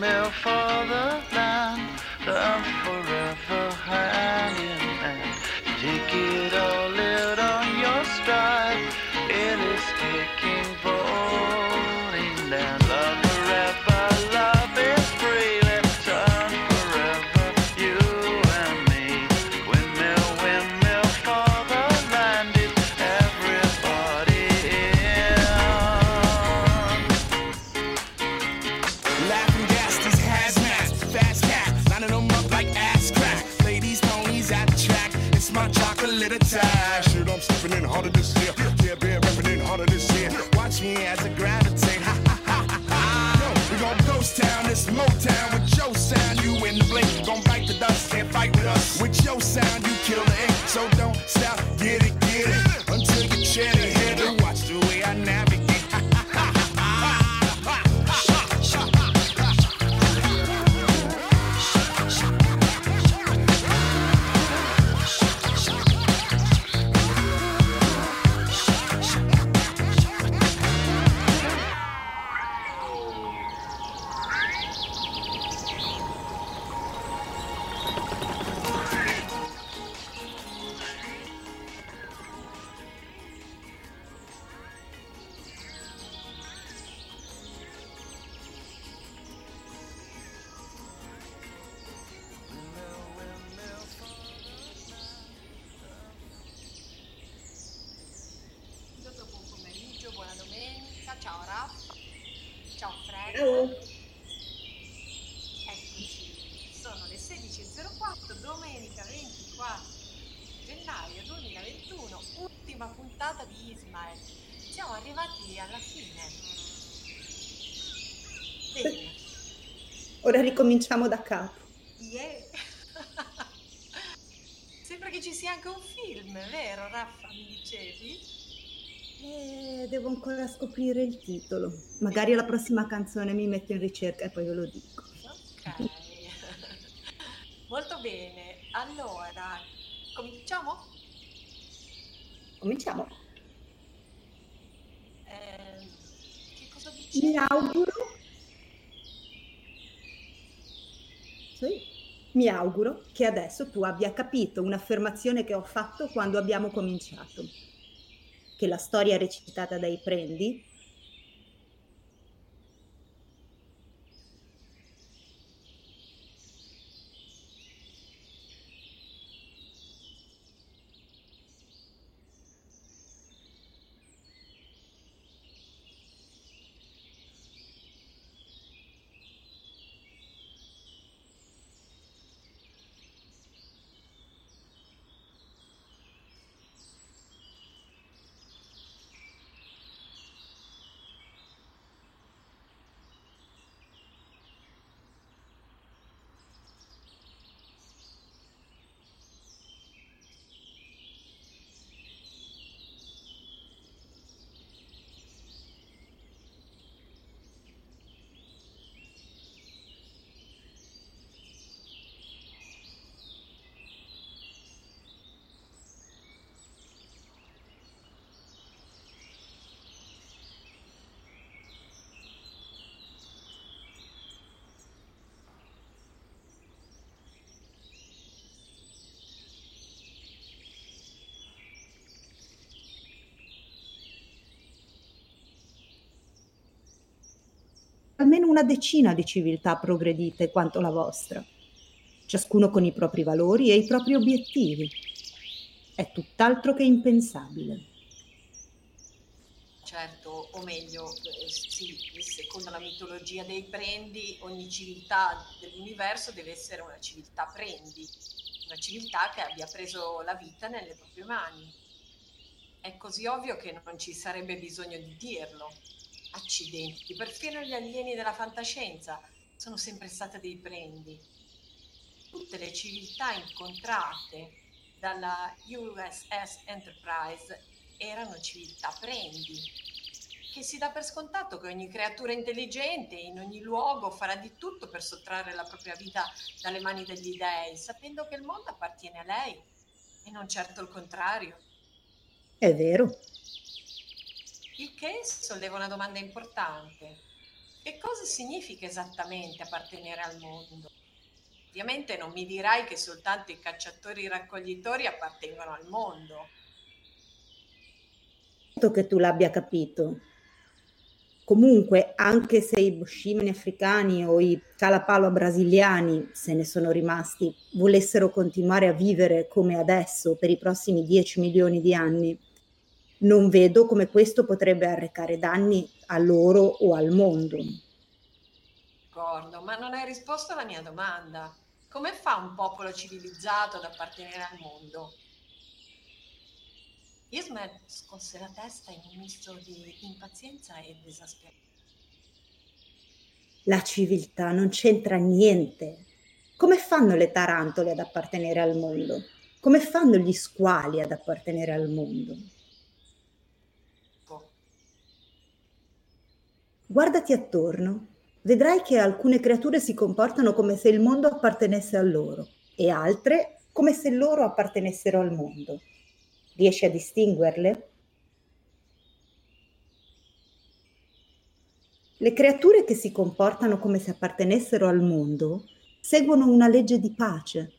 mill for ciao Raf, ciao Fred. Ciao. Eccoci, sono le 16.04, domenica 24 gennaio 2021, ultima puntata di Ismael. Siamo arrivati alla fine. Bene, Ora ricominciamo da capo. yeah. Sembra che ci sia anche un film, vero Raffa, mi dicevi? Eh, devo ancora scoprire il titolo. Magari alla prossima canzone mi metto in ricerca e poi ve lo dico. Ok, molto bene. Allora, cominciamo? Cominciamo. Eh, che cosa dici? Mi auguro. Sì. Mi auguro che adesso tu abbia capito un'affermazione che ho fatto quando abbiamo cominciato. Che la storia recitata dai prendi almeno una decina di civiltà progredite quanto la vostra, ciascuno con i propri valori e i propri obiettivi. È tutt'altro che impensabile. Certo, o meglio, eh, sì, secondo la mitologia dei prendi, ogni civiltà dell'universo deve essere una civiltà prendi, una civiltà che abbia preso la vita nelle proprie mani. È così ovvio che non ci sarebbe bisogno di dirlo. Accidenti, perfino gli alieni della fantascienza sono sempre state dei prendi. Tutte le civiltà incontrate dalla USS Enterprise erano civiltà prendi, che si dà per scontato che ogni creatura intelligente in ogni luogo farà di tutto per sottrarre la propria vita dalle mani degli dèi, sapendo che il mondo appartiene a lei e non certo il contrario. È vero. Il che solleva una domanda importante. Che cosa significa esattamente appartenere al mondo? Ovviamente non mi dirai che soltanto i cacciatori raccoglitori appartengono al mondo. Che tu l'abbia capito. Comunque, anche se i boschimani africani o i calapalo brasiliani, se ne sono rimasti, volessero continuare a vivere come adesso per i prossimi 10 milioni di anni, non vedo come questo potrebbe arrecare danni a loro o al mondo. D'accordo, ma non hai risposto alla mia domanda. Come fa un popolo civilizzato ad appartenere al mondo? Ismet scosse la testa in un misto di impazienza e esasperazione. La civiltà non c'entra niente. Come fanno le tarantole ad appartenere al mondo? Come fanno gli squali ad appartenere al mondo? Guardati attorno, vedrai che alcune creature si comportano come se il mondo appartenesse a loro e altre come se loro appartenessero al mondo. Riesci a distinguerle? Le creature che si comportano come se appartenessero al mondo seguono una legge di pace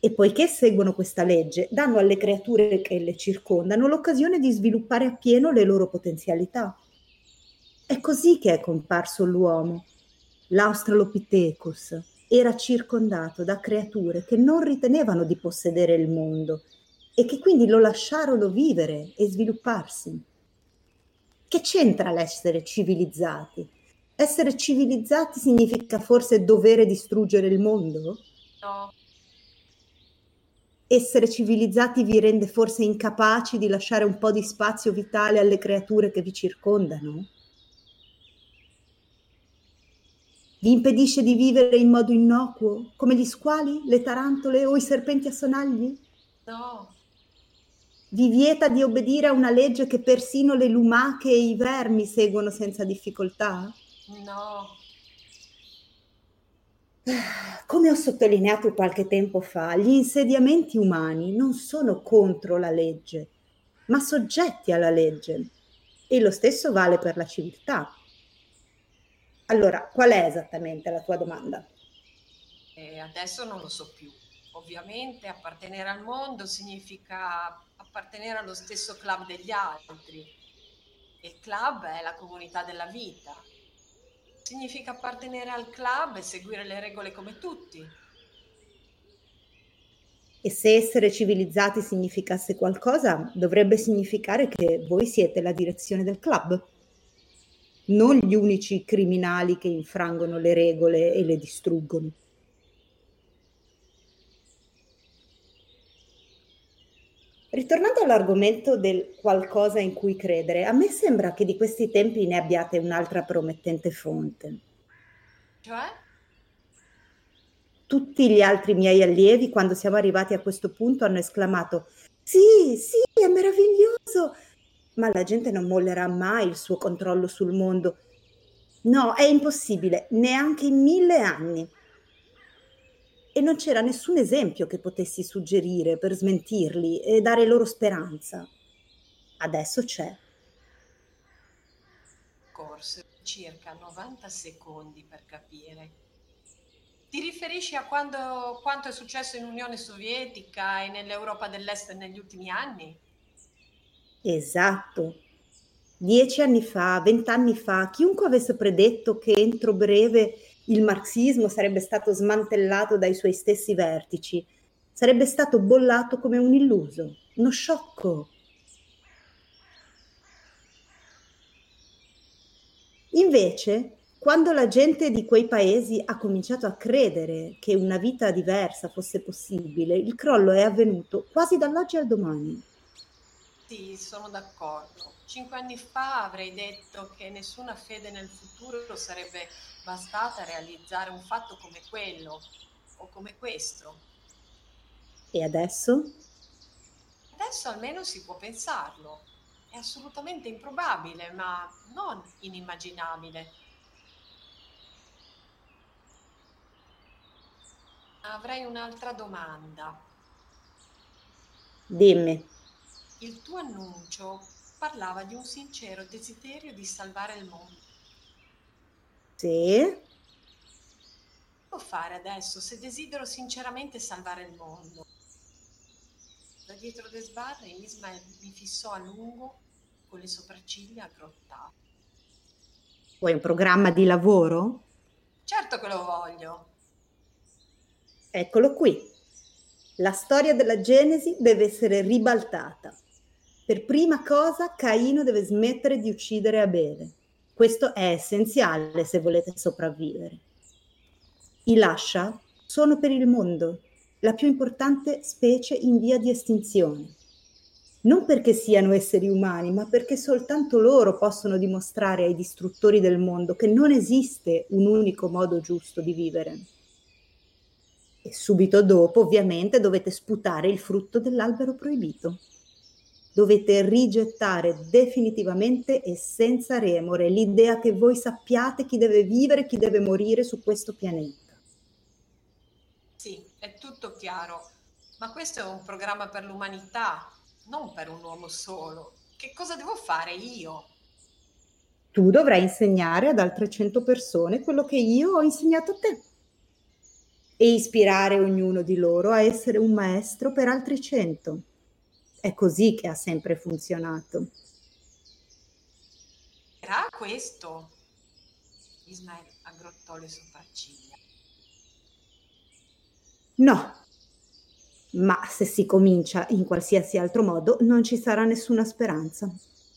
e poiché seguono questa legge danno alle creature che le circondano l'occasione di sviluppare appieno le loro potenzialità. È così che è comparso l'uomo. L'Australopithecus era circondato da creature che non ritenevano di possedere il mondo e che quindi lo lasciarono vivere e svilupparsi. Che c'entra l'essere civilizzati? Essere civilizzati significa forse dovere distruggere il mondo? No, Essere civilizzati vi rende forse incapaci di lasciare un po' di spazio vitale alle creature che vi circondano? Vi impedisce di vivere in modo innocuo, come gli squali, le tarantole o i serpenti a sonagli? no, Vi vieta di obbedire a una legge che persino le lumache e i vermi seguono senza difficoltà? no. Come ho sottolineato qualche tempo fa, gli insediamenti umani non sono contro la legge, ma soggetti alla legge. E lo stesso vale per la civiltà. Allora, qual è esattamente la tua domanda? E adesso non lo so più. Ovviamente appartenere al mondo significa appartenere allo stesso club degli altri. Il club è la comunità della vita. Significa appartenere al club e seguire le regole come tutti. E se essere civilizzati significasse qualcosa, dovrebbe significare che voi siete la direzione del club, non gli unici criminali che infrangono le regole e le distruggono. Ritornando all'argomento del qualcosa in cui credere, a me sembra che di questi tempi ne abbiate un'altra promettente fonte. Cioè? Tutti gli altri miei allievi, quando siamo arrivati a questo punto, hanno esclamato: Sì, sì, è meraviglioso! Ma la gente non mollerà mai il suo controllo sul mondo. No, è impossibile, neanche in mille anni. E non c'era nessun esempio che potessi suggerire per smentirli e dare loro speranza. Adesso c'è. Corse circa 90 secondi per capire. Ti riferisci a quando, quanto è successo in Unione Sovietica e nell'Europa dell'Est negli ultimi anni? Esatto. Dieci anni fa, vent'anni fa, chiunque avesse predetto che entro breve il marxismo sarebbe stato smantellato dai suoi stessi vertici, sarebbe stato bollato come un illuso, uno sciocco. Invece, quando la gente di quei paesi ha cominciato a credere che una vita diversa fosse possibile, il crollo è avvenuto quasi dall'oggi al domani. Sì, sono d'accordo. Cinque anni fa avrei detto che nessuna fede nel futuro sarebbe bastata a realizzare un fatto come quello o come questo. E adesso? Adesso almeno si può pensarlo. È assolutamente improbabile, ma non inimmaginabile. Avrei un'altra domanda. Dimmi. Il tuo annuncio parlava di un sincero desiderio di salvare il mondo. Sì? devo fare adesso se desidero sinceramente salvare il mondo? Da dietro le sbarre Ismael mi fissò a lungo con le sopracciglia aggrottate. Vuoi un programma di lavoro? Certo che lo voglio. Eccolo qui. La storia della Genesi deve essere ribaltata. Per prima cosa, Caino deve smettere di uccidere Abele. Questo è essenziale se volete sopravvivere. I lascia sono per il mondo la più importante specie in via di estinzione. Non perché siano esseri umani, ma perché soltanto loro possono dimostrare ai distruttori del mondo che non esiste un unico modo giusto di vivere. E subito dopo, ovviamente, dovete sputare il frutto dell'albero proibito. Dovete rigettare definitivamente e senza remore l'idea che voi sappiate chi deve vivere e chi deve morire su questo pianeta. Sì, è tutto chiaro, ma questo è un programma per l'umanità, non per un uomo solo. Che cosa devo fare io? Tu dovrai insegnare ad altre cento persone quello che io ho insegnato a te e ispirare ognuno di loro a essere un maestro per altri cento. È così che ha sempre funzionato. Era questo? Ismael aggrottò le sopracciglia. No, ma se si comincia in qualsiasi altro modo non ci sarà nessuna speranza.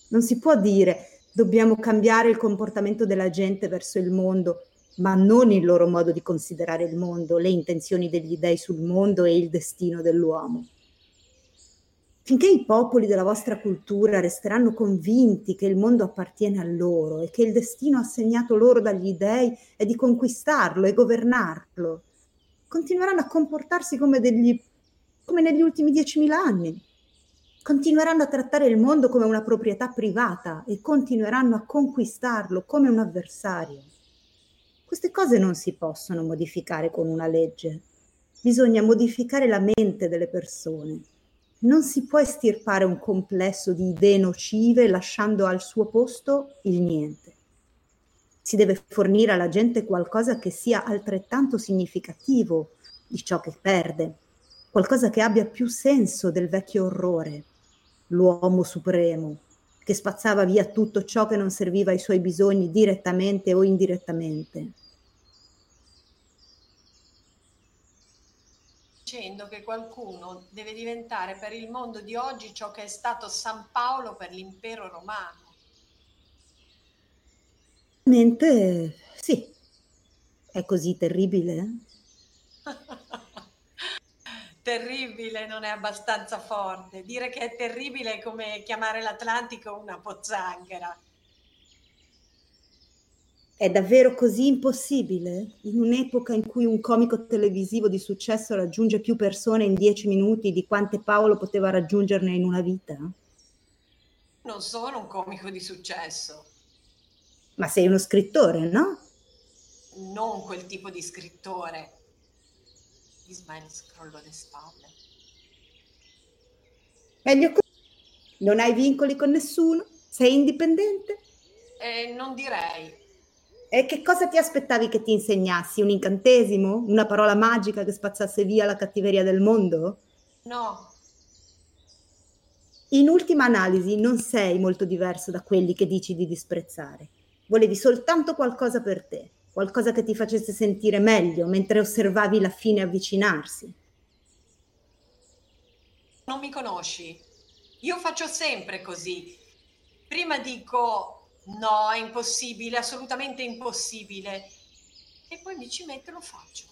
Non si può dire dobbiamo cambiare il comportamento della gente verso il mondo, ma non il loro modo di considerare il mondo, le intenzioni degli dei sul mondo e il destino dell'uomo. Finché i popoli della vostra cultura resteranno convinti che il mondo appartiene a loro e che il destino assegnato loro dagli dei è di conquistarlo e governarlo, continueranno a comportarsi come, degli, come negli ultimi 10.000 anni. Continueranno a trattare il mondo come una proprietà privata e continueranno a conquistarlo come un avversario. Queste cose non si possono modificare con una legge. Bisogna modificare la mente delle persone. Non si può estirpare un complesso di idee nocive lasciando al suo posto il niente si deve fornire alla gente qualcosa che sia altrettanto significativo di ciò che perde, qualcosa che abbia più senso del vecchio orrore, l'uomo supremo, che spazzava via tutto ciò che non serviva ai suoi bisogni direttamente o indirettamente. Dicendo che qualcuno deve diventare per il mondo di oggi ciò che è stato San Paolo per l'impero romano. Mente, sì. È così terribile? terribile non è abbastanza forte. Dire che è terribile è come chiamare l'Atlantico una pozzanghera. È davvero così impossibile? In un'epoca in cui un comico televisivo di successo raggiunge più persone in dieci minuti di quante Paolo poteva raggiungerne in una vita? Non sono un comico di successo. Ma sei uno scrittore, no? Non quel tipo di scrittore. Ismael scrollò le spalle. Meglio così. Non hai vincoli con nessuno? Sei indipendente? Eh, non direi. E che cosa ti aspettavi che ti insegnassi? Un incantesimo? Una parola magica che spazzasse via la cattiveria del mondo? No. In ultima analisi non sei molto diverso da quelli che dici di disprezzare. Volevi soltanto qualcosa per te, qualcosa che ti facesse sentire meglio mentre osservavi la fine avvicinarsi. Non mi conosci. Io faccio sempre così. Prima dico no, è impossibile, assolutamente impossibile. E poi mi ci metto e lo faccio.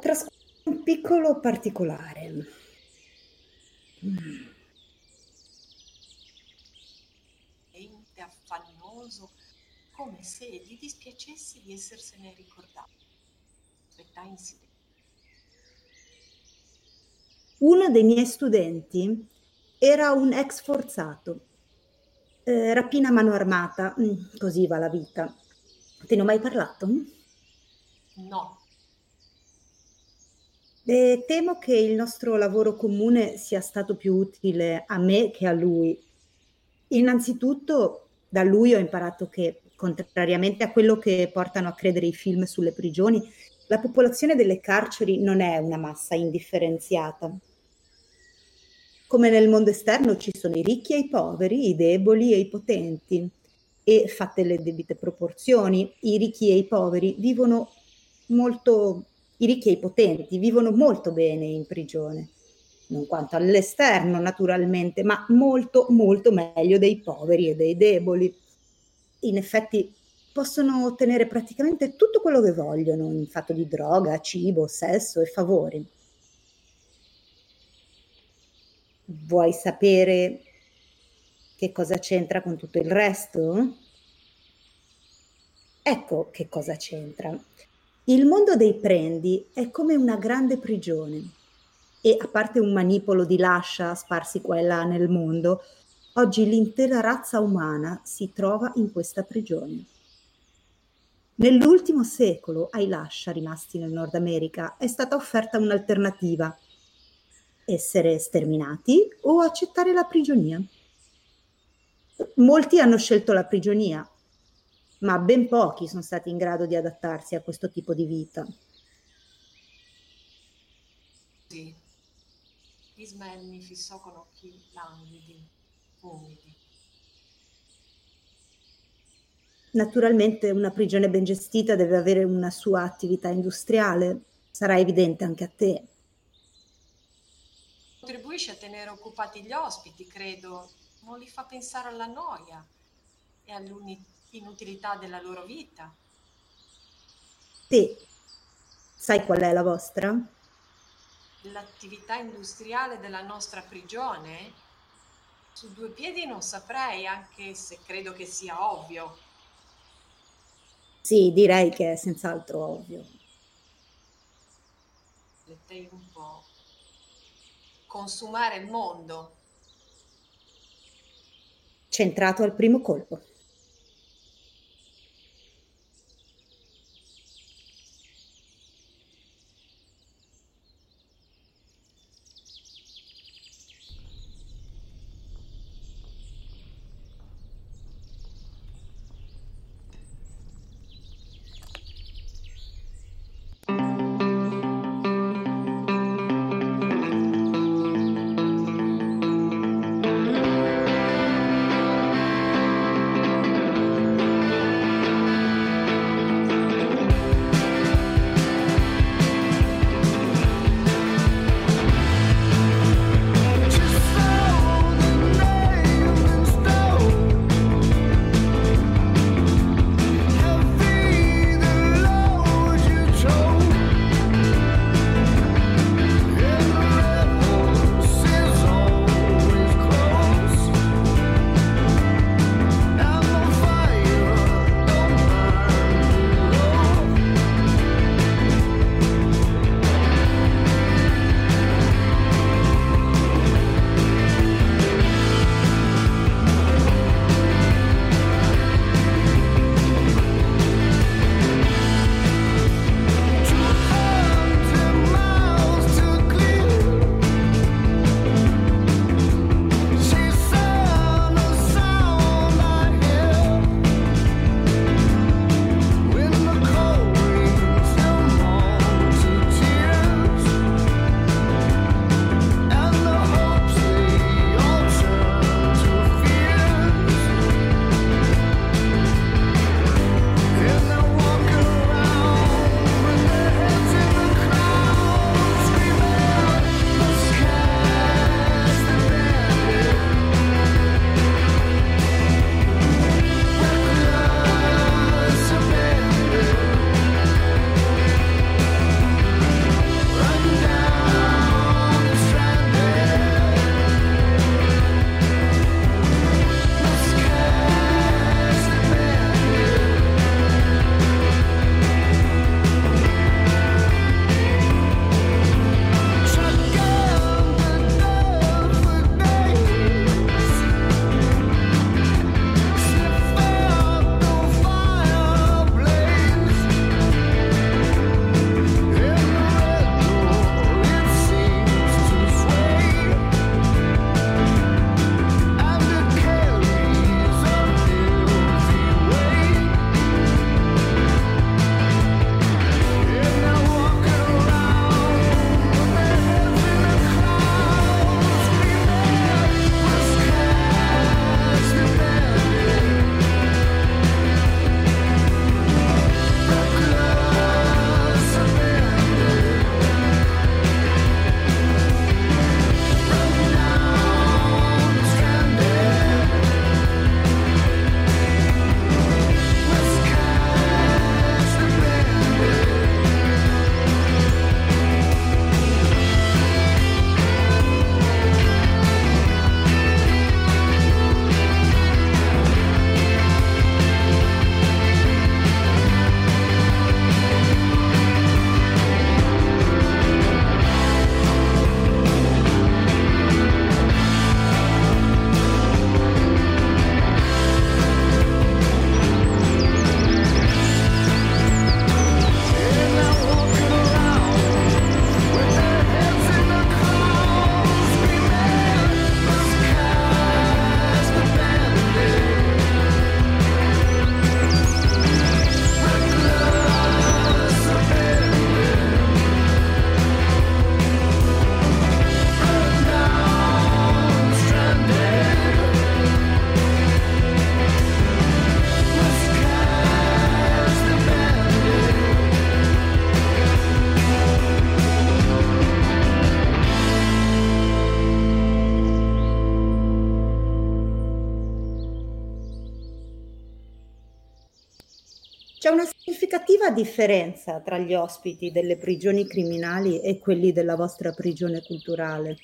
Trascorso un piccolo particolare. Mm. affannoso, come se gli dispiacesse di essersene ricordato. Aspetta in silenzio. Uno dei miei studenti era un ex forzato. Eh, rapina a mano armata, mm, così va la vita. Te ne ho mai parlato? No. E temo che il nostro lavoro comune sia stato più utile a me che a lui. Innanzitutto Da lui ho imparato che, contrariamente a quello che portano a credere i film sulle prigioni, la popolazione delle carceri non è una massa indifferenziata. Come nel mondo esterno ci sono i ricchi e i poveri, i deboli e i potenti, e fatte le debite proporzioni, i ricchi e i poveri vivono molto, i ricchi e i potenti vivono molto bene in prigione non quanto all'esterno naturalmente, ma molto molto meglio dei poveri e dei deboli. In effetti possono ottenere praticamente tutto quello che vogliono in fatto di droga, cibo, sesso e favori. Vuoi sapere che cosa c'entra con tutto il resto? Ecco che cosa c'entra. Il mondo dei prendi è come una grande prigione e a parte un manipolo di lascia sparsi qua e là nel mondo, oggi l'intera razza umana si trova in questa prigione. Nell'ultimo secolo ai lascia rimasti nel Nord America è stata offerta un'alternativa, essere sterminati o accettare la prigionia. Molti hanno scelto la prigionia, ma ben pochi sono stati in grado di adattarsi a questo tipo di vita. Sì, Ismael mi fissò con occhi languidi, umidi. Naturalmente una prigione ben gestita deve avere una sua attività industriale, sarà evidente anche a te. Contribuisce a tenere occupati gli ospiti, credo, non li fa pensare alla noia e all'inutilità della loro vita. Te, sai qual è la vostra? l'attività industriale della nostra prigione? Su due piedi non saprei, anche se credo che sia ovvio. Sì, direi che è senz'altro ovvio. Lettei un po'. Consumare il mondo. Centrato al primo colpo. Differenza tra gli ospiti delle prigioni criminali e quelli della vostra prigione culturale.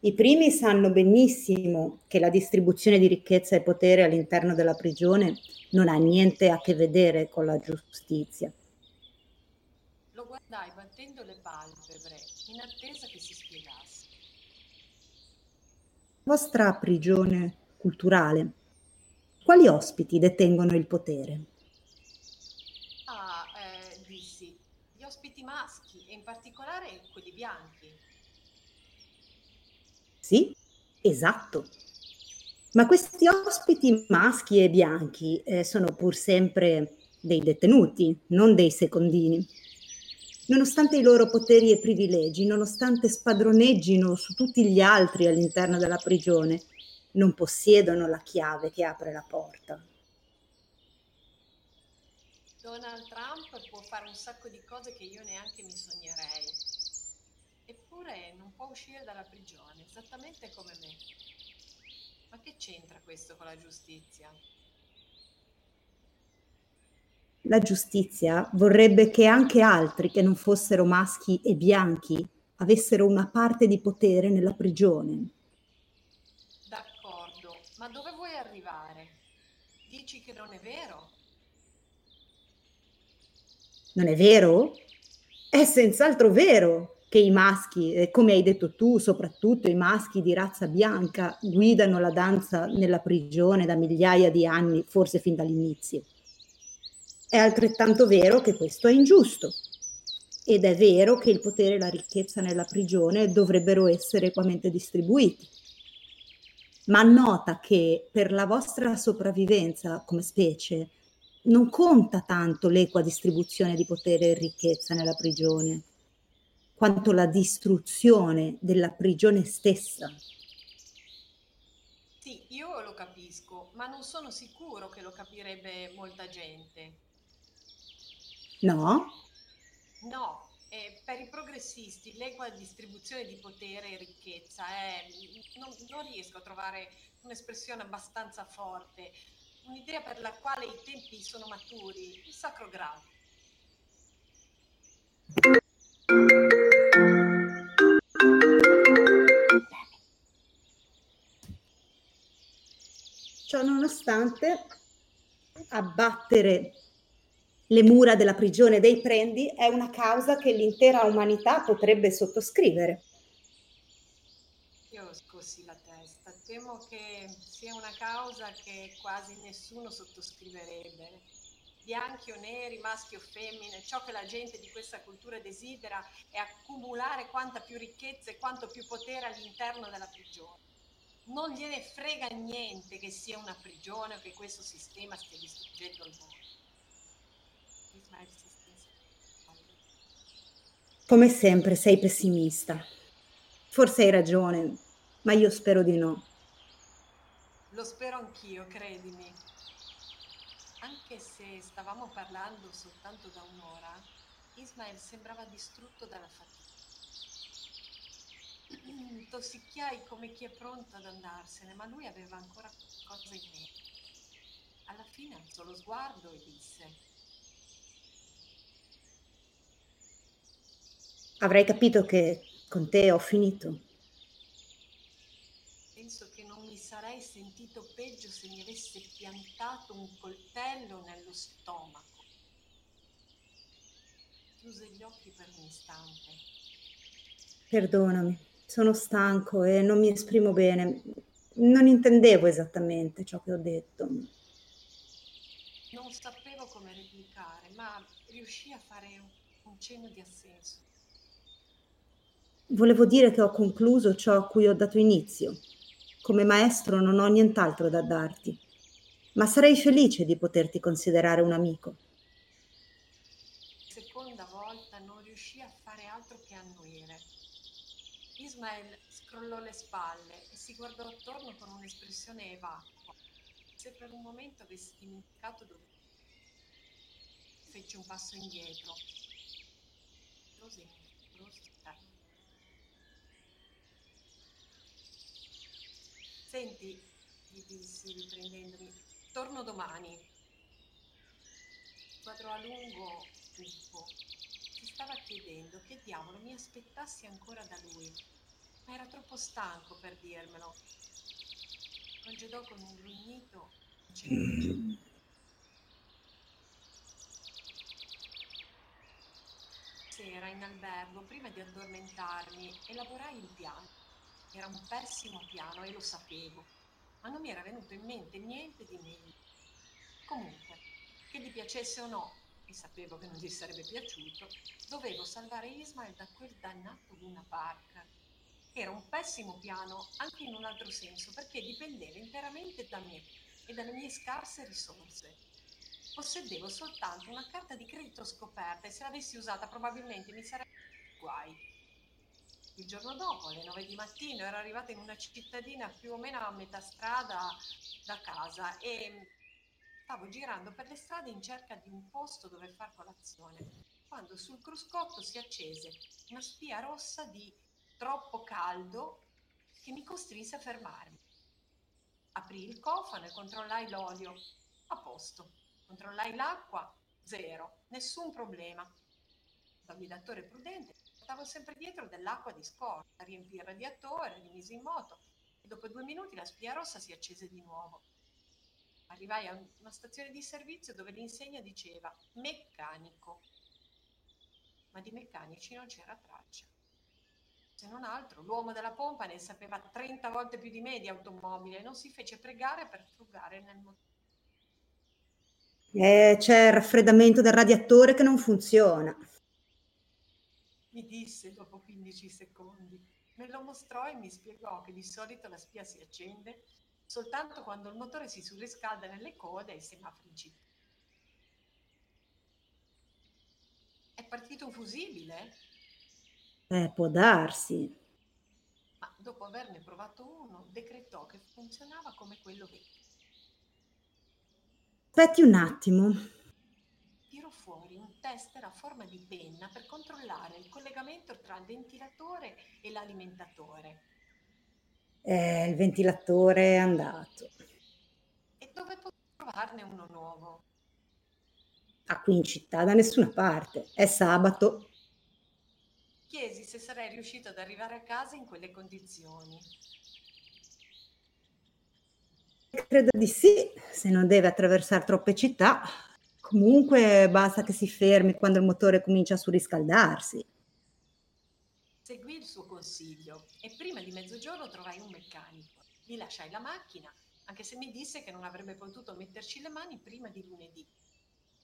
I primi sanno benissimo che la distribuzione di ricchezza e potere all'interno della prigione non ha niente a che vedere con la giustizia. Lo guardai battendo le palpebre, in attesa che si spiegasse. Vostra prigione culturale. Quali ospiti detengono il potere? Ah, eh, dissi, gli ospiti maschi e in particolare quelli bianchi. Sì, esatto. Ma questi ospiti maschi e bianchi eh, sono pur sempre dei detenuti, non dei secondini. Nonostante i loro poteri e privilegi, nonostante spadroneggino su tutti gli altri all'interno della prigione, non possiedono la chiave che apre la porta. Donald Trump può fare un sacco di cose che io neanche mi sognerei. Eppure non può uscire dalla prigione, esattamente come me. Ma che c'entra questo con la giustizia? La giustizia vorrebbe che anche altri che non fossero maschi e bianchi avessero una parte di potere nella prigione. D'accordo, ma dove vuoi arrivare? Dici che non è vero? Non è vero? È senz'altro vero che i maschi, come hai detto tu, soprattutto i maschi di razza bianca, guidano la danza nella prigione da migliaia di anni, forse fin dall'inizio. È altrettanto vero che questo è ingiusto. Ed è vero che il potere e la ricchezza nella prigione dovrebbero essere equamente distribuiti. Ma nota che per la vostra sopravvivenza come specie non conta tanto l'equa distribuzione di potere e ricchezza nella prigione, quanto la distruzione della prigione stessa. Sì, io lo capisco, ma non sono sicuro che lo capirebbe molta gente. No? No, eh, per i progressisti l'equa distribuzione di potere e ricchezza è, non, non riesco a trovare un'espressione abbastanza forte, un'idea per la quale i tempi sono maturi, il sacro grado. Ciò nonostante, abbattere le mura della prigione dei prendi è una causa che l'intera umanità potrebbe sottoscrivere. Io scossi la testa, temo che sia una causa che quasi nessuno sottoscriverebbe. Bianchi o neri, maschi o femmine, ciò che la gente di questa cultura desidera è accumulare quanta più ricchezza e quanto più potere all'interno della prigione. Non gliene frega niente che sia una prigione o che questo sistema stia distruggendo il mondo. Come sempre sei pessimista. Forse hai ragione, ma io spero di no. Lo spero anch'io, credimi. Anche se stavamo parlando soltanto da un'ora, Ismael sembrava distrutto dalla fatica. Tossicchiai come chi è pronto ad andarsene, ma lui aveva ancora qualcosa in mente. Alla fine alzò lo sguardo e disse: Avrai capito che con te ho finito. Penso che non mi sarei sentito peggio se mi avesse piantato un coltello nello stomaco. Chiuse gli occhi per un istante. Perdonami, sono stanco e non mi esprimo bene. Non intendevo esattamente ciò che ho detto. Non sapevo come replicare, ma riuscì a fare un, un cenno di assenso. Volevo dire che ho concluso ciò a cui ho dato inizio. Come maestro non ho nient'altro da darti, ma sarei felice di poterti considerare un amico. Seconda volta non riuscì a fare altro che annuire. Ismael scrollò le spalle e si guardò attorno con un'espressione vacua, se per un momento avesse dimenticato dove fece un passo indietro. Senti, gli dissi riprendendomi, torno domani. quadro a lungo cupo. Si stava chiedendo che diavolo mi aspettassi ancora da lui, ma era troppo stanco per dirmelo. Congedò con un grugnito. Sera in albergo, prima di addormentarmi, elaborai il piano. Era un pessimo piano e lo sapevo, ma non mi era venuto in mente niente di meglio. Comunque, che gli piacesse o no, e sapevo che non gli sarebbe piaciuto, dovevo salvare Ismael da quel dannato Luna Park. Era un pessimo piano anche in un altro senso, perché dipendeva interamente da me e dalle mie scarse risorse. Possedevo soltanto una carta di credito scoperta e se l'avessi usata probabilmente mi sarebbe guai. Il giorno dopo, alle 9 di mattino, ero arrivata in una cittadina più o meno a metà strada da casa e stavo girando per le strade in cerca di un posto dove far colazione, quando sul cruscotto si accese una spia rossa di troppo caldo che mi costrinse a fermarmi. Aprì il cofano e controllai l'olio. A posto. Controllai l'acqua. Zero. Nessun problema. Da guidatore prudente portavo sempre dietro dell'acqua di scorta, riempì il radiatore, rimisi in moto e dopo due minuti la spia rossa si accese di nuovo. Arrivai a una stazione di servizio dove l'insegna diceva meccanico, ma di meccanici non c'era traccia. Se non altro, l'uomo della pompa ne sapeva 30 volte più di me di automobile e non si fece pregare per frugare nel motore. Eh, c'è il raffreddamento del radiatore che non funziona. Mi disse dopo 15 secondi. Me lo mostrò e mi spiegò che di solito la spia si accende soltanto quando il motore si surriscalda nelle code e i semafori. È partito un fusibile? Eh, può darsi. Ma dopo averne provato uno, decretò che funzionava come quello vecchio. Aspetti un attimo. Tiro fuori un tester a forma di penna per controllare il collegamento tra il ventilatore e l'alimentatore. Eh, il ventilatore è andato. E dove posso trovarne uno nuovo? Ah, qui in città, da nessuna parte. È sabato. Chiesi se sarei riuscito ad arrivare a casa in quelle condizioni. Credo di sì, se non deve attraversare troppe città. Comunque basta che si fermi quando il motore comincia a surriscaldarsi. Seguì il suo consiglio e prima di mezzogiorno trovai un meccanico. Gli lasciai la macchina, anche se mi disse che non avrebbe potuto metterci le mani prima di lunedì.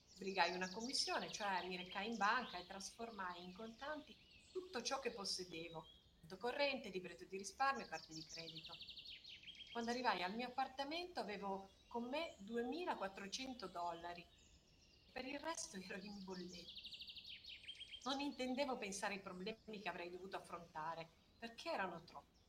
Sbrigai una commissione, cioè mi recai in banca e trasformai in contanti tutto ciò che possedevo, conto corrente, libretto di risparmio e carte di credito. Quando arrivai al mio appartamento avevo con me 2.400 dollari. Per il resto ero in bolletta. Non intendevo pensare ai problemi che avrei dovuto affrontare, perché erano troppi.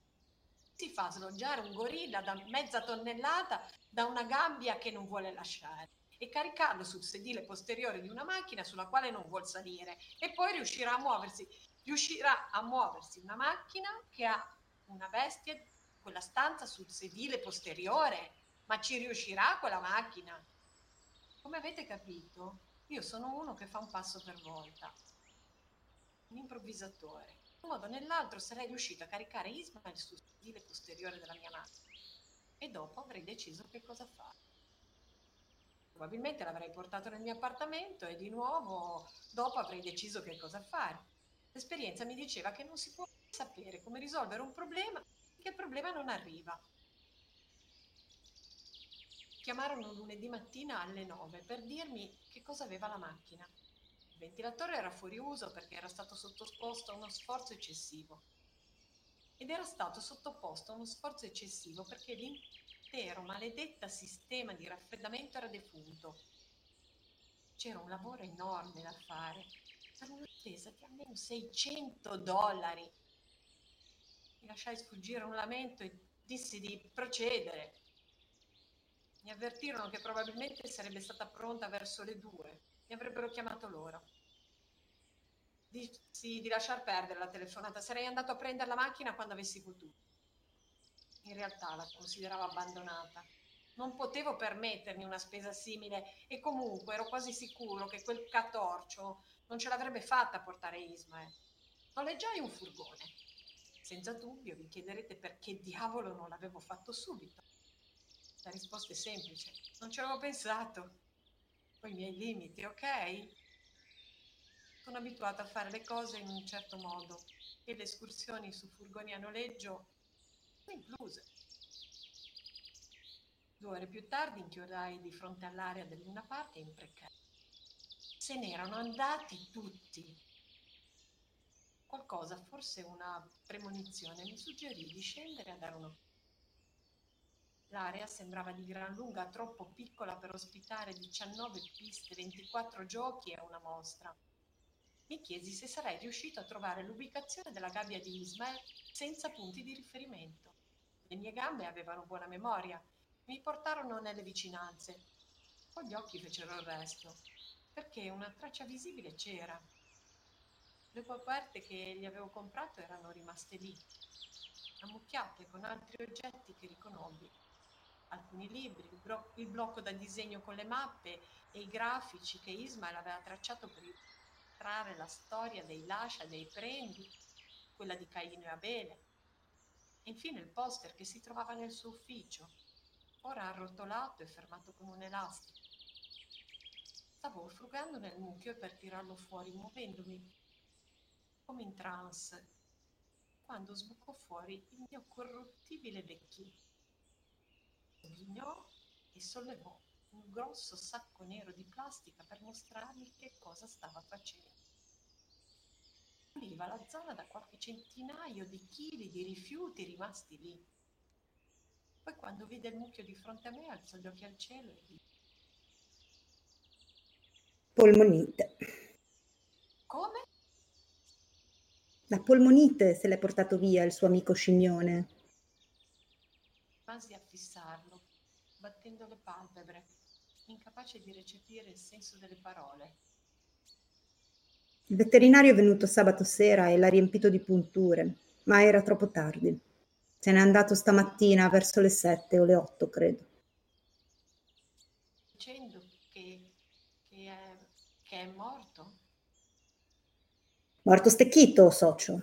Si fa sloggiare un gorilla da mezza tonnellata da una gabbia che non vuole lasciare e caricarlo sul sedile posteriore di una macchina sulla quale non vuol salire e poi riuscirà a muoversi. Riuscirà a muoversi una macchina che ha una bestia, quella stanza sul sedile posteriore, ma ci riuscirà quella macchina? Come avete capito, io sono uno che fa un passo per volta, un improvvisatore. In un modo o nell'altro sarei riuscito a caricare Ismail sul sedile posteriore della mia macchina e dopo avrei deciso che cosa fare. Probabilmente l'avrei portato nel mio appartamento e di nuovo dopo avrei deciso che cosa fare. L'esperienza mi diceva che non si può sapere come risolvere un problema che il problema non arriva. Chiamarono lunedì mattina alle 9 per dirmi che cosa aveva la macchina. Il ventilatore era fuori uso perché era stato sottoposto a uno sforzo eccessivo. Ed era stato sottoposto a uno sforzo eccessivo perché l'intero maledetta sistema di raffreddamento era defunto. C'era un lavoro enorme da fare per una spesa di almeno 600 dollari. Mi lasciai sfuggire un lamento e dissi di procedere. Mi avvertirono che probabilmente sarebbe stata pronta verso le due. Mi avrebbero chiamato loro. Dissi di lasciar perdere la telefonata. Sarei andato a prendere la macchina quando avessi potuto. In realtà la consideravo abbandonata. Non potevo permettermi una spesa simile e comunque ero quasi sicuro che quel catorcio non ce l'avrebbe fatta a portare Ismael. Noleggiai un furgone. Senza dubbio vi chiederete perché diavolo non l'avevo fatto subito. La risposta è semplice, non ci avevo pensato. Poi i miei limiti, ok? Sono abituata a fare le cose in un certo modo e le escursioni su furgoni a noleggio sono incluse. Due ore più tardi inchiodai di fronte all'area del Luna Park e imprecai. Se n'erano andati tutti. Qualcosa, forse una premonizione, mi suggerì di scendere a dare un'occhiata. L'area sembrava di gran lunga troppo piccola per ospitare 19 piste, 24 giochi e una mostra. Mi chiesi se sarei riuscito a trovare l'ubicazione della gabbia di Ismael senza punti di riferimento. Le mie gambe avevano buona memoria, mi portarono nelle vicinanze. Poi gli occhi fecero il resto, perché una traccia visibile c'era. Le coperte che gli avevo comprato erano rimaste lì, ammucchiate con altri oggetti che riconobbi alcuni libri, il, bro- il blocco da disegno con le mappe e i grafici che Ismail aveva tracciato per illustrare la storia dei lascia dei prendi, quella di Caino e Abele. E infine il poster che si trovava nel suo ufficio, ora arrotolato e fermato con un elastico. Stavo frugando nel mucchio per tirarlo fuori, muovendomi come in trance, quando sbucò fuori il mio corruttibile vecchietto ghignò e sollevò un grosso sacco nero di plastica per mostrarmi che cosa stava facendo. Puliva la zona da qualche centinaio di chili di rifiuti rimasti lì. Poi quando vide il mucchio di fronte a me alzò gli occhi al cielo e disse Polmonite. Come? La polmonite se l'è portato via il suo amico scimmione. Rimasi a fissarlo, battendo le palpebre, incapace di recepire il senso delle parole. Il veterinario è venuto sabato sera e l'ha riempito di punture, ma era troppo tardi. Se n'è andato stamattina verso le sette o le otto, credo. Dicendo che, che, è, che è morto? Morto stecchito, socio.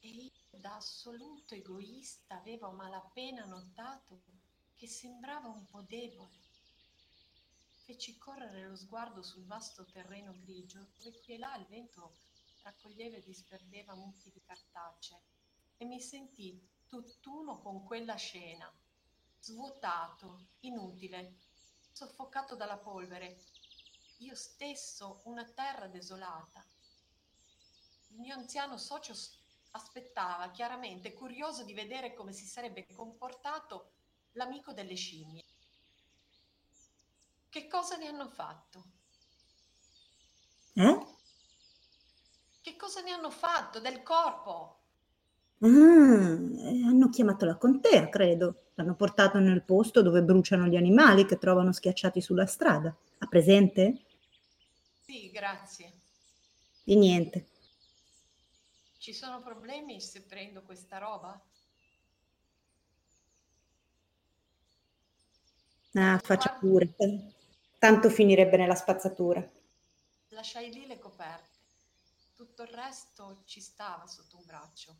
E io, da assoluto egoista, avevo malapena notato che sembrava un po' debole. Feci correre lo sguardo sul vasto terreno grigio, dove qui e là il vento raccoglieva e disperdeva mucchi di cartacee, e mi sentii tutt'uno con quella scena, svuotato, inutile, soffocato dalla polvere, io stesso una terra desolata. Il mio anziano socio aspettava, chiaramente curioso di vedere come si sarebbe comportato l'amico delle scimmie. Che cosa ne hanno fatto? Eh? Che cosa ne hanno fatto del corpo? Ah, hanno chiamato la contea, credo. L'hanno portato nel posto dove bruciano gli animali che trovano schiacciati sulla strada. Ha presente? Sì, grazie. Di niente. Ci sono problemi se prendo questa roba? Ah, faccia pure. Tanto finirebbe nella spazzatura. Lasciai lì le coperte. Tutto il resto ci stava sotto un braccio.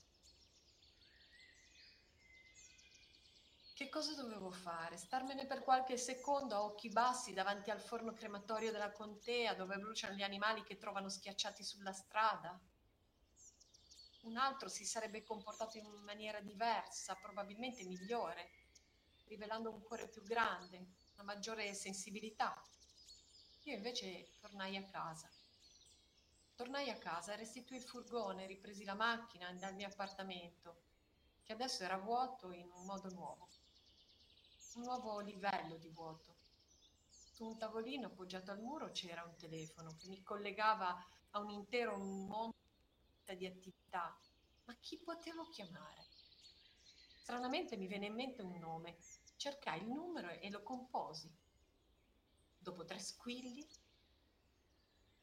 Che cosa dovevo fare? Starmene per qualche secondo a occhi bassi davanti al forno crematorio della contea dove bruciano gli animali che trovano schiacciati sulla strada? Un altro si sarebbe comportato in maniera diversa, probabilmente migliore, rivelando un cuore più grande, una maggiore sensibilità. Io invece tornai a casa. Tornai a casa, restituì il furgone, ripresi la macchina dal mio appartamento, che adesso era vuoto in un modo nuovo. Un nuovo livello di vuoto. Su un tavolino appoggiato al muro c'era un telefono che mi collegava a un intero mondo di attività. Ma chi potevo chiamare? Stranamente mi venne in mente un nome. Cercai il numero e lo composi. Dopo tre squilli,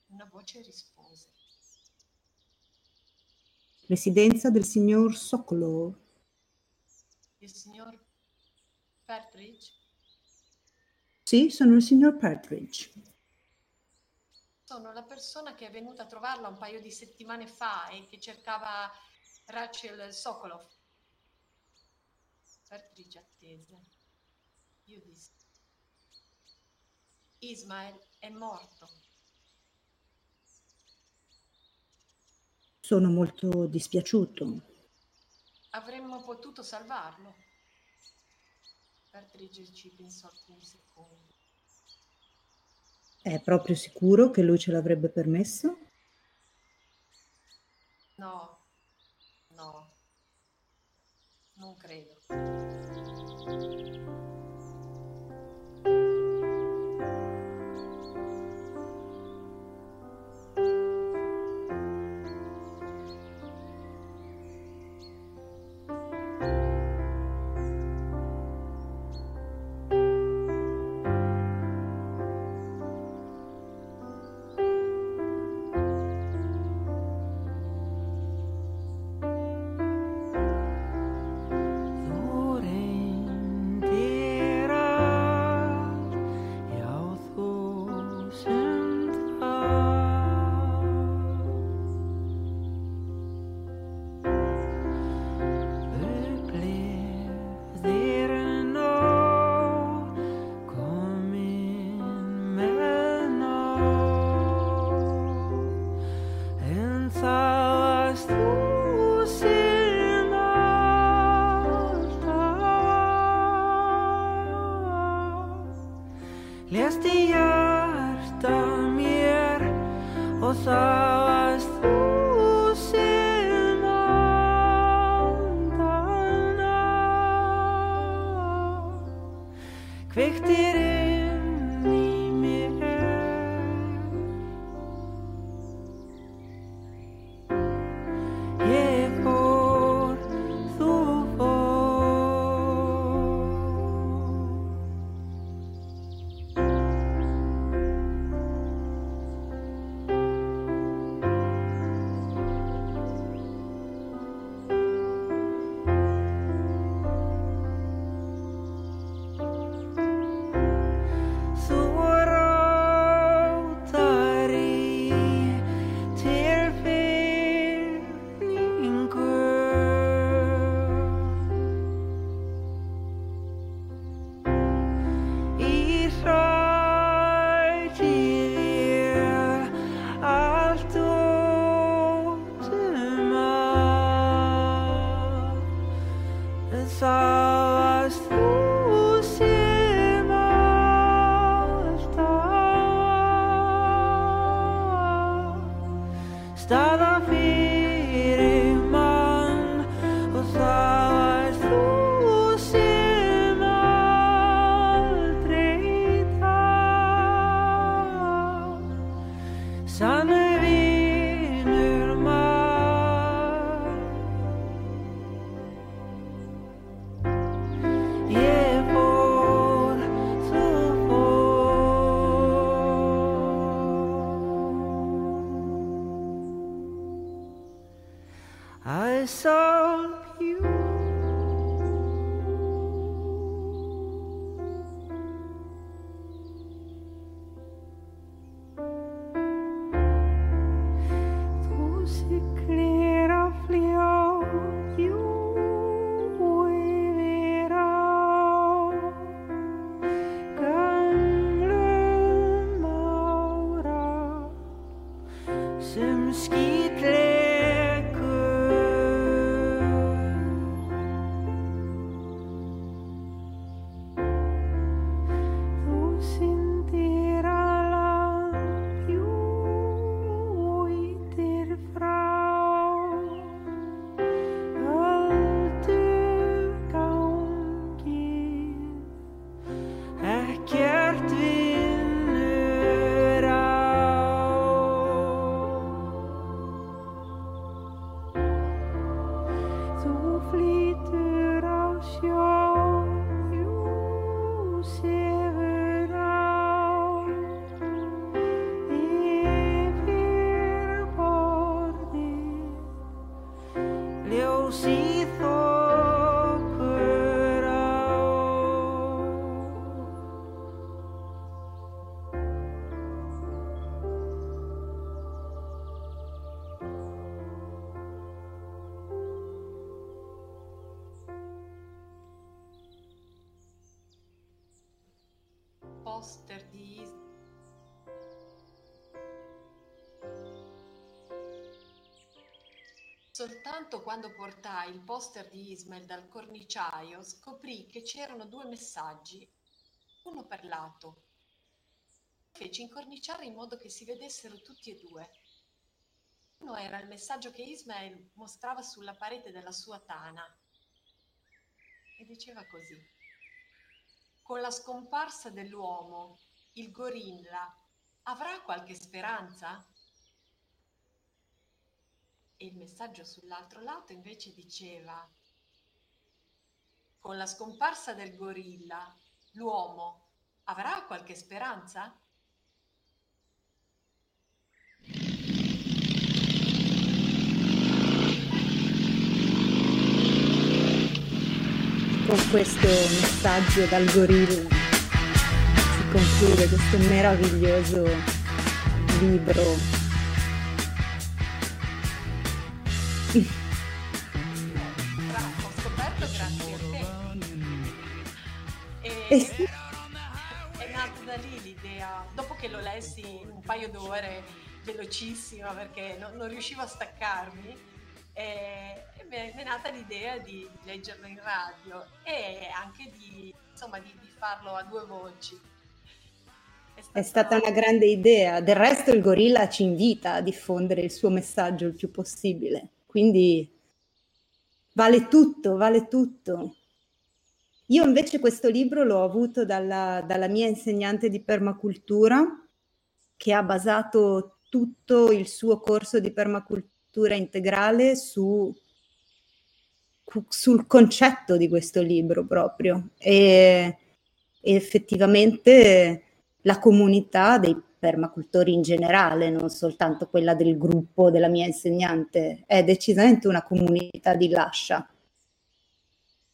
una voce rispose. Residenza del signor Sokolov. Il signor Partridge? Sì, sono il signor Partridge. Sono la persona che è venuta a trovarla un paio di settimane fa e che cercava Rachel Sokolov. Partridge attese. Io dissi. Ismael è morto. Sono molto dispiaciuto. Avremmo potuto salvarlo. Partridge ci pensò alcuni secondi. È proprio sicuro che lui ce l'avrebbe permesso? No, no, non credo. Soltanto quando portai il poster di Ismail dal corniciaio scoprì che c'erano due messaggi, uno per lato. Feci incorniciare in modo che si vedessero tutti e due. Uno era il messaggio che Ismail mostrava sulla parete della sua tana e diceva così. Con la scomparsa dell'uomo, il gorilla avrà qualche speranza? E il messaggio sull'altro lato invece diceva, con la scomparsa del gorilla, l'uomo avrà qualche speranza? Con questo messaggio dal gorilla si conclude questo meraviglioso libro. Eh è nata da lì l'idea, dopo che lo lessi un paio d'ore, velocissima perché non, non riuscivo a staccarmi, e, e mi è è nata l'idea di, leggerlo in radio e anche di, insomma, di, di farlo a due voci. È stata una grande idea. Del resto il gorilla ci invita a diffondere il suo messaggio il più possibile. Quindi vale tutto, vale tutto. Io invece questo libro l'ho avuto dalla, dalla mia insegnante di permacultura che ha basato tutto il suo corso di permacultura integrale su, sul concetto di questo libro proprio. E, e effettivamente la comunità dei permacultori in generale, non soltanto quella del gruppo della mia insegnante, è decisamente una comunità di lascia.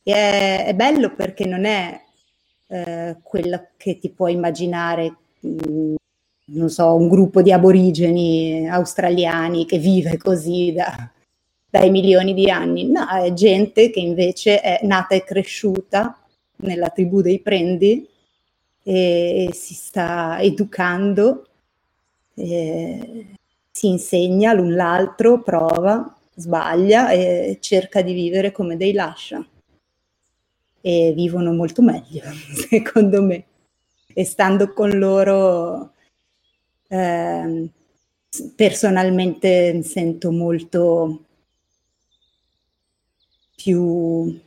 E è, è bello perché non è eh, quella che ti puoi immaginare, mh, non so, un gruppo di aborigeni australiani che vive così da, dai milioni di anni. No, è gente che invece è nata e cresciuta nella tribù dei prendi e, e si sta educando, e si insegna l'un l'altro, prova, sbaglia e cerca di vivere come dei lascia. E vivono molto meglio, secondo me. E stando con loro, ehm, personalmente mi sento molto più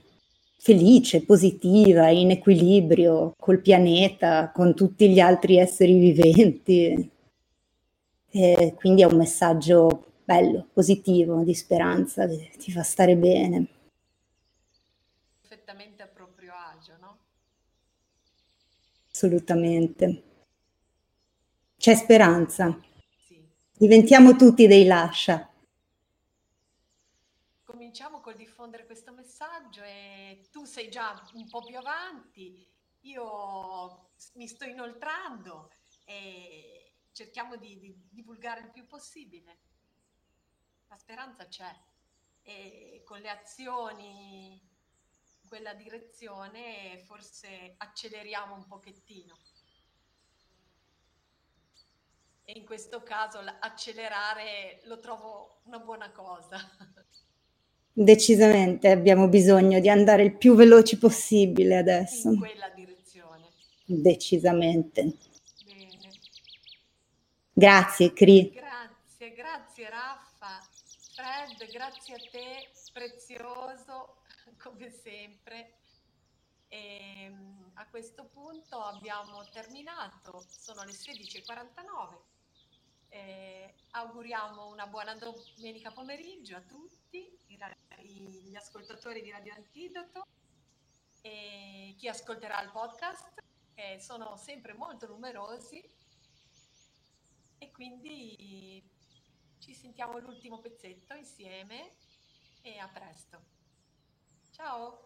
felice, positiva, in equilibrio col pianeta, con tutti gli altri esseri viventi. E quindi è un messaggio bello, positivo, di speranza, che ti fa stare bene. perfettamente a proprio agio, no? Assolutamente. C'è speranza. Diventiamo tutti dei lascia. Cominciamo col diffondere questo messaggio e tu sei già un po' più avanti, io mi sto inoltrando e cerchiamo di, di divulgare il più possibile. La speranza c'è e con le azioni quella direzione forse acceleriamo un pochettino. E in questo caso accelerare lo trovo una buona cosa. Decisamente abbiamo bisogno di andare il più veloci possibile adesso. in quella direzione. Decisamente. Bene. Grazie, Cri. Grazie, grazie Raffa. Fred, grazie a te, prezioso come sempre. E, a questo punto abbiamo terminato, sono le 16.49. Eh, auguriamo una buona domenica pomeriggio a tutti, gli ascoltatori di Radio Antidoto e chi ascolterà il podcast, che sono sempre molto numerosi. E quindi ci sentiamo l'ultimo pezzetto insieme e a presto. Ciao!